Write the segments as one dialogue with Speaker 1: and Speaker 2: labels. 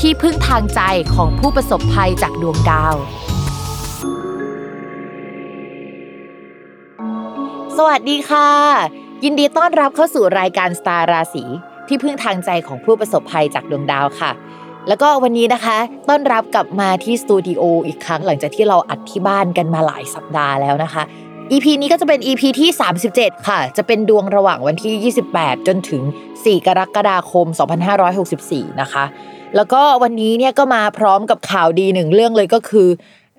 Speaker 1: ที่พึ่งทางใจของผู้ประสบภัยจากดวงดาว สวัสดีค่ะ ยินดีต้อนรับเข้าสู่รายการสตาร์ราศีที่พึ่งทางใจของผู้ประสบภัยจากดวงดาวค่ะ แล้วก็วันนี้นะคะ ต้อนรับกลับมาที่สตูดิโออีกครั้งหลังจากที่เราอัดที่บ้านกันมาหลายสัปดาห์แล้วนะคะ EP นี้ก็จะเป็น EP ที่ 37 ค่ะ จะเป็นดวงระหว่างวันที่ 28 จนถึง 4 กรกฎาคม 2564 นะคะ แล้วก็วันนี้เนี่ยก็มาพร้อมกับข่าวดีหนึ่งเรื่องเลยก็คือ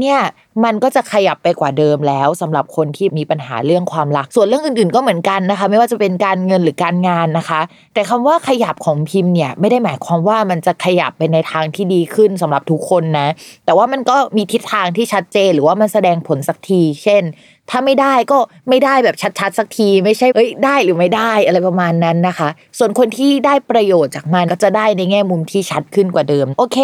Speaker 1: เนี่ยมันก็จะขยับไปกว่าเดิมแล้วสำหรับคนที่มีปัญหาเรื่องความรัก ส่วนเรื่องอื่นๆก็เหมือนกันนะคะ ไม่ว่าจะเป็นการเงินหรือการงานนะคะ แต่คำว่าขยับของพิมพ์เนี่ยไม่ได้หมายความว่ามันจะขยับไปในทางที่ดีขึ้นสำหรับทุกคนนะ แต่ว่ามันก็มีทิศทางที่ชัดเจน หรือว่ามันแสดงผลสักที เช่น ถ้าไม่ได้ก็ไม่ได้แบบชัดๆสักที ไม่ใช่เอ้ยได้หรือไม่ได้อะไรประมาณนั้นนะคะ ส่วนคนที่ได้ประโยชน์จากมันก็จะได้ในแง่มุมที่ชัดขึ้นกว่าเดิม โอเค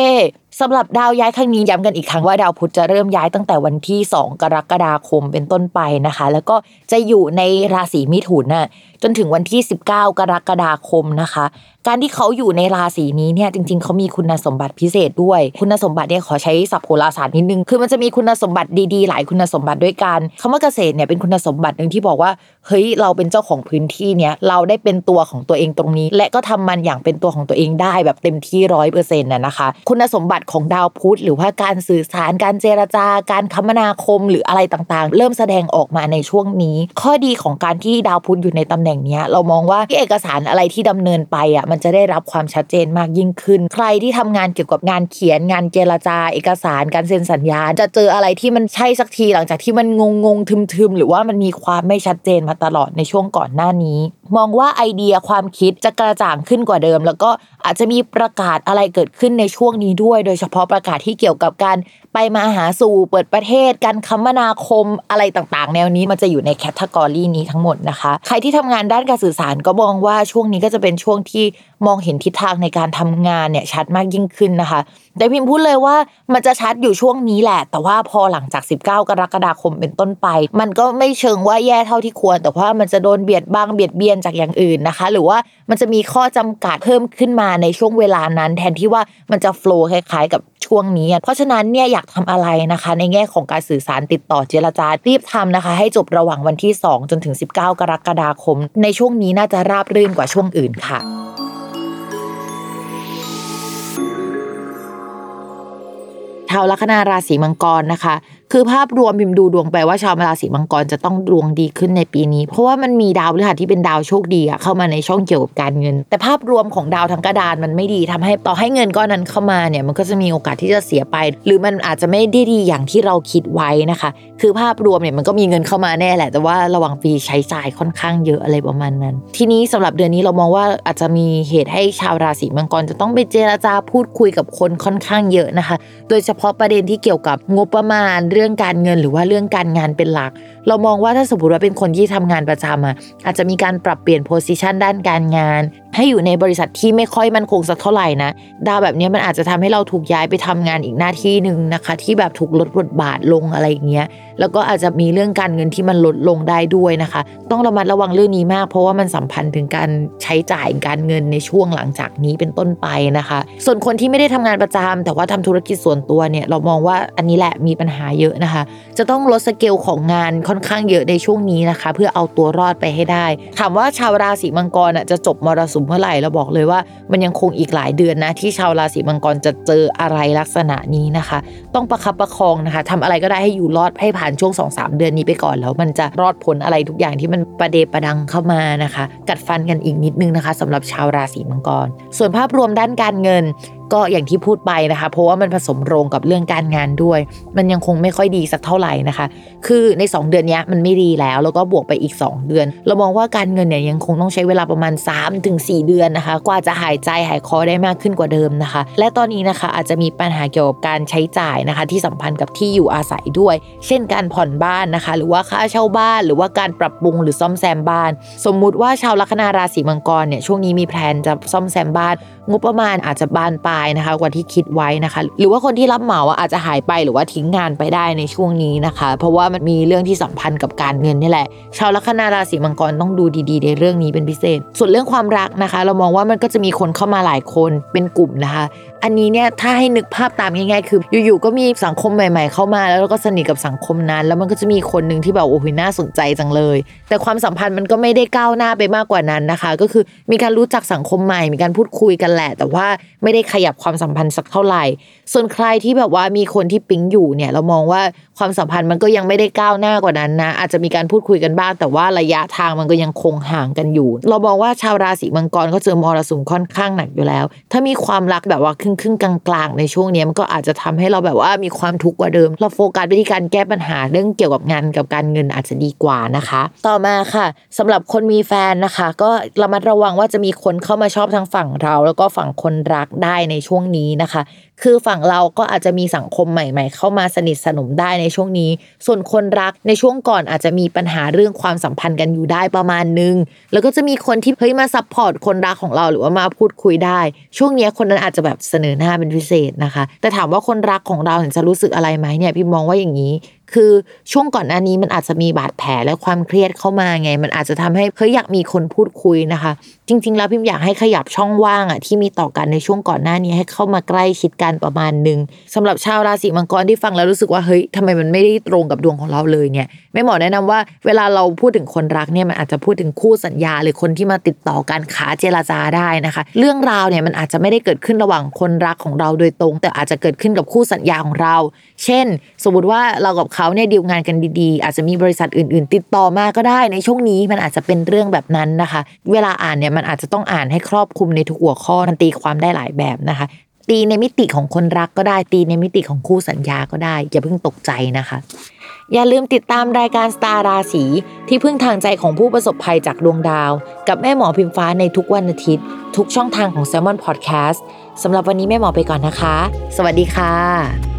Speaker 1: สำหรับดาวย้ายครั้งนี้ย้ำกันอีกครั้งว่าดาวพุธจะเริ่มย้ายตั้งแต่วันที่ 2 กรกฎาคมเป็นต้นไปนะคะ แล้วก็จะอยู่ในราศีมิถุนน่ะจนถึงวันที่ 19 กรกฎาคมนะคะการที่เขาอยู่ในราศีนี้เนี่ยจริง ๆเขามีคุณสมบัติพิเศษด้วย คุณสมบัติเนี่ยขอใช้ศัพท์โหราศาสตร์นิดนึง คือมันจะมีคุณสมบัติดีๆ หลายคุณสมบัติด้วยกันคำว่าเกษตรเนี่ยเป็นคุณสมบัติหนึ่งที่บอกว่าเฮ้ยเราเป็นเจ้าของพื้นที่เนี่ยเราได้เป็นตัวของตัวเองตรงนี้ และก็ทำมันอย่างเป็นตัวของตัวเองได้แบบเต็มที่ร้อยเปอร์เซ็นต์น่ะนะคะ คุณสมบัติของดาวพุธหรือว่าการสื่อสารการเจรจาการคมนาคมหรืออะไรต่างๆ เริ่มแสดงออกมาในช่วงนี้ ข้อดีของการที่ดาวพุธอยู่ในตำแหน่งเนี้ยเรามองว่าที่เอกสารอะไรที่ดำเนินไปอะมันจะได้รับความชัดเจนมากยิ่งขึ้น ใครที่ทำงานเกี่ยวกับงานเขียนงานเจรจา เอกสารการเซ็นสัญญาจะเจออะไรที่มันใช่สักทีหลังจากที่มันงงงทึมๆหรือว่ามันมีความไม่ชัดเจนมาตลอดในช่วงก่อนหน้านี้ มองว่าไอเดียความคิดจะกระจ่างขึ้นกว่าเดิม แล้วก็อาจจะมีประกาศอะไรเกิดขึ้นในช่วงนี้ด้วย โดยเฉพาะประกาศที่เกี่ยวกับการไปมาหาสู่เปิดประเทศ การคมนาคมอะไรต่างๆ แนวนี้มันจะอยู่ในแคตตากรีนี้ทั้งหมดนะคะ ใครที่ทำงานด้านการสื่อสารก็มองว่าช่วงนี้ก็จะเป็นช่วงที่ มองเห็นทิศทางในการทำงานเนี่ยชัดมากยิ่งขึ้นนะคะ แต่พิมพ์พูดเลยว่ามันจะชัดอยู่ช่วงนี้แหละ แต่ว่าพอหลังจาก 19 กรกฎาคมเป็นต้นไป มันก็ไม่เชิงว่าแย่เท่าที่ควร แต่ว่ามันจะโดนเบียดบ้างเบียดเบียนจากอย่างอื่นนะคะ หรือว่ามันจะมีข้อจำกัดเพิ่มขึ้นมาในช่วงเวลานั้น แทนที่ว่ามันจะโฟล์คล้ายๆ กับช่วงนี้ เพราะฉะนั้นเนี่ยอยากทำอะไรนะคะ ในแง่ของการสื่อสารติดต่อเจรจารีบทำนะคะ ให้จบระหว่างวันที่ 2 จนถึง 19 กรกฎาคม ในช่วงนี้น่าจะราบรื่นกว่าช่วงอื่นค่ะ ชาวลัคนาราศีมังกรนะคะ คือภาพรวมพิมพ์ดูดวงไปว่าชาวราศีมังกรจะต้องดวงดีขึ้นในปีนี้ เพราะว่ามันมีดาวพฤหัสที่เป็นดาวโชคดีอะเข้ามาในช่องเกี่ยวกับการเงิน แต่ภาพรวมของดาวทั้งกระดานมันไม่ดีทำให้ต่อให้เงินก้อนนั้นเข้ามาเนี่ยมันก็จะมีโอกาสที่จะเสียไป หรือมันอาจจะไม่ได้ดีอย่างที่เราคิดไว้นะคะ คือภาพรวมเนี่ยมันก็มีเงินเข้ามาแน่แหละ แต่ว่าระหว่างปีใช้จ่ายค่อนข้างเยอะอะไรประมาณนั้น ทีนี้สำหรับเดือนนี้เรามองว่าอาจจะมีเหตุให้ชาวราศีมังกรจะต้องไปเจราจาพูดคุยกับคนค่อนข้างเยอะนะคะ โดยเฉพาะประเด็นที่เกี่ยวกับงบประมาณเรื่องรื่องการเงินหรือว่าเรื่องการงานเป็นหลัก เรามองว่าถ้าสมมติว่าเป็นคนที่ทำงานประจำอะอาจจะมีการปรับเปลี่ยนโพสิชันด้านการงานให้อยู่ในบริษัทที่ไม่ค่อยมั่นคงสักเท่าไหร่นะ ดาวแบบนี้มันอาจจะทำให้เราถูกย้ายไปทำงานอีกหน้าที่หนึ่งนะคะ ที่แบบถูกลดบทบาทลงอะไรอย่างเงี้ย แล้วก็อาจจะมีเรื่องการเงินที่มันลดลงได้ด้วยนะคะ ต้องระมัดระวังเรื่องนี้มาก เพราะว่ามันสัมพันธ์ถึงการใช้จ่ายการเงินในช่วงหลังจากนี้เป็นต้นไปนะคะ ส่วนคนที่ไม่ได้ทำงานประจำแต่ว่าทำธุรกิจส่วนตัวเนี่ยเรามองว่าอันนี้แหละมีปัญหาเยอะนะคะ จะต้องลดสเกลของงานค่อนข้างเยอะในช่วงนี้นะคะ เพื่อเอาตัวรอดไปให้ได้ ถามว่าชาวราศีมังกรจะจบมรสุมเมื่อไหร่เราบอกเลยว่า มันยังคงอีกหลายเดือนนะ ที่ชาวราศีมังกรจะเจออะไรลักษณะนี้นะคะ ต้องประคับประคองนะคะทำอะไรก็ได้ให้อยู่รอดให้ผ่านช่วง2อสเดือนนี้ไปก่อนแล้วมันจะรอดผลอะไรทุกอย่างที่มันประเดประดังเข้ามานะคะ กัดฟันกันอีกนิดนึงนะคะสำหรับชาวราศีมังกร ส่วนภาพรวมด้านการเงิน ก็อย่างที่พูดไปนะคะ เพราะว่ามันผสมโรงกับเรื่องการงานด้วย มันยังคงไม่ค่อยดีสักเท่าไหร่นะคะ คือใน 2 เดือนนี้มันไม่ดีแล้ว แล้วก็บวกไปอีก 2 เดือน เรามองว่าการเงินเนี่ยยังคงต้องใช้เวลาประมาณ 3-4 เดือนนะคะ กว่าจะหายใจหายคอได้มากขึ้นกว่าเดิมนะคะ และตอนนี้นะคะอาจจะมีปัญหาเกี่ยวกับการใช้จ่ายนะคะ ที่สัมพันธ์กับที่อยู่อาศัยด้วย เช่นการผ่อนบ้านนะคะ หรือว่าค่าเช่าบ้าน หรือว่าการปรับปรุงหรือซ่อมแซมบ้าน สมมุติว่าชาวลัคนาราศีมังกรเนี่ยช่วงนี้มีแผนจะซ่อมแซมบ้าน งบประมาณอาจจะบานปลายนะคะกว่าที่คิดไว้นะคะ หรือว่าคนที่รับเหมาอาจจะหายไปหรือว่าทิ้งงานไปได้ในช่วงนี้นะคะ เพราะว่ามันมีเรื่องที่สัมพันธ์กับการเงินนี่แหละ ชาวลัคนาราศีมังกรต้องดูดีๆ ในเรื่องนี้เป็นพิเศษ ส่วนเรื่องความรักนะคะ เรามองว่ามันก็จะมีคนเข้ามาหลายคนเป็นกลุ่มนะคะ อันนี้เนี่ยถ้าให้นึกภาพตามง่ายๆคืออยู่ๆก็มีสังคมใหม่ ๆ เข้ามาแล้วก็สนิทกับสังคมนั้น แล้วมันก็จะมีคนหนึ่งที่แบบโอ้โหน่าสนใจจังเลย แต่ความสัมพันธ์มันก็ไม่ได้ก้าวหน้าไปมากกว่านั้นนะคะ ก็คือมีการรู้จักสังคมใหม่ มีการพูดคุยกันแหละ แต่ว่าไม่ได้ขยับความสัมพันธ์สักเท่าไหร่ ส่วนใครที่แบบว่ามีคนที่ปิ๊งอยู่เนี่ย เรามองว่าความสัมพันธ์มันก็ยังไม่ได้ก้าวหน้ากว่านั้นนะ อาจจะมีการพูดคุยกันบ้าง แต่ว่าระยะทางมันก็ยังคงห่างกันอยู่ เรามองว่าชาวราศีมังกรเขาเจอมรสุมค่อนข้างหนักอยู่แล้ว ถ้ามีความรักแบบว่าครึ่งครึ่งกลางๆ ในช่วงนี้มันก็อาจจะทำให้เราแบบว่ามีความทุกข์กว่าเดิม เราโฟกัสไปที่การแก้ปัญหาเรื่องเกี่ยวกับงานกับการเงินอาจจะดีกว่านะคะ ต่อมาค่ะสำหรับคนมีแฟนนะคะ ก็ระมัดระวังว่าจะมีคนเข้ามาชอบทางฝั่งเราแล้วก็ฝั่งคนรักได้ในช่วงนี้นะคะ คือฝั่งเราก็อาจจะมีสังคมใหม่ ๆ เข้ามาสนิทสนมได้ในช่วงนี้ ส่วนคนรักในช่วงก่อนอาจจะมีปัญหาเรื่องความสัมพันธ์กันอยู่ได้ประมาณนึง แล้วก็จะมีคนที่เฮ้ยมา support คนรักของเราหรือว่ามาพูดคุยได้ ช่วงนี้คนนั้นอาจจะแบบเสนอหน้าเป็นพิเศษนะคะ แต่ถามว่าคนรักของเราจะรู้สึกอะไรไหมเนี่ยพี่มองว่าอย่างนี้ คือช่วงก่อนหน้านี้มันอาจจะมีบาดแผลและความเครียดเข้ามาไง มันอาจจะทำให้เฮ้ยอยากมีคนพูดคุยนะคะ จริง ๆ แล้วพิมอยากให้ขยับช่องว่างอะที่มีต่อกันในช่วงก่อนหน้านี้ให้เข้ามาใกล้ชิดกันประมาณหนึ่งสำหรับชาวราศีมังกรที่ฟังแล้วรู้สึกว่าเฮ้ยทำไมมันไม่ได้ตรงกับดวงของเราเลยเนี่ยแม่หมอแนะนำว่าเวลาเราพูดถึงคนรักเนี่ยมันอาจจะพูดถึงคู่สัญญา หรือคนที่มาติดต่อการขาเจรจาได้นะคะ เรื่องราวเนี่ยมันอาจจะไม่ได้เกิดขึ้นระหว่างคนรักของเราโดยตรง แต่อาจจะเกิดขึ้นกับคู่สัญญาของเรา เช่น สมมติว่าเรากับเขาเนี่ยดีลงานกันดีๆ อาจจะมีบริษัทอื่น ๆ ติดต่อมาก็ได้ในช่วงนี้มันอาจจะเป็นเรื่องแบบนั้นนะคะ เวลาอ่านเนี่ยมันอาจจะต้องอ่านให้ครอบคลุมในทุกหัวข้อมันตีความได้หลายแบบนะคะ ตีในมิติของคนรักก็ได้ตีในมิติของคู่สัญญาก็ได้อย่าเพิ่งตกใจนะคะอย่าลืมติดตามรายการสตาร์ราศีที่พึ่งทางใจของผู้ประสบภัยจากดวงดาว กับแม่หมอพิมฟ้าในทุกวันอาทิตย์ ทุกช่องทางของ s ซ l m o n Podcast สำหรับวันนี้แม่หมอไปก่อนนะคะ สวัสดีค่ะ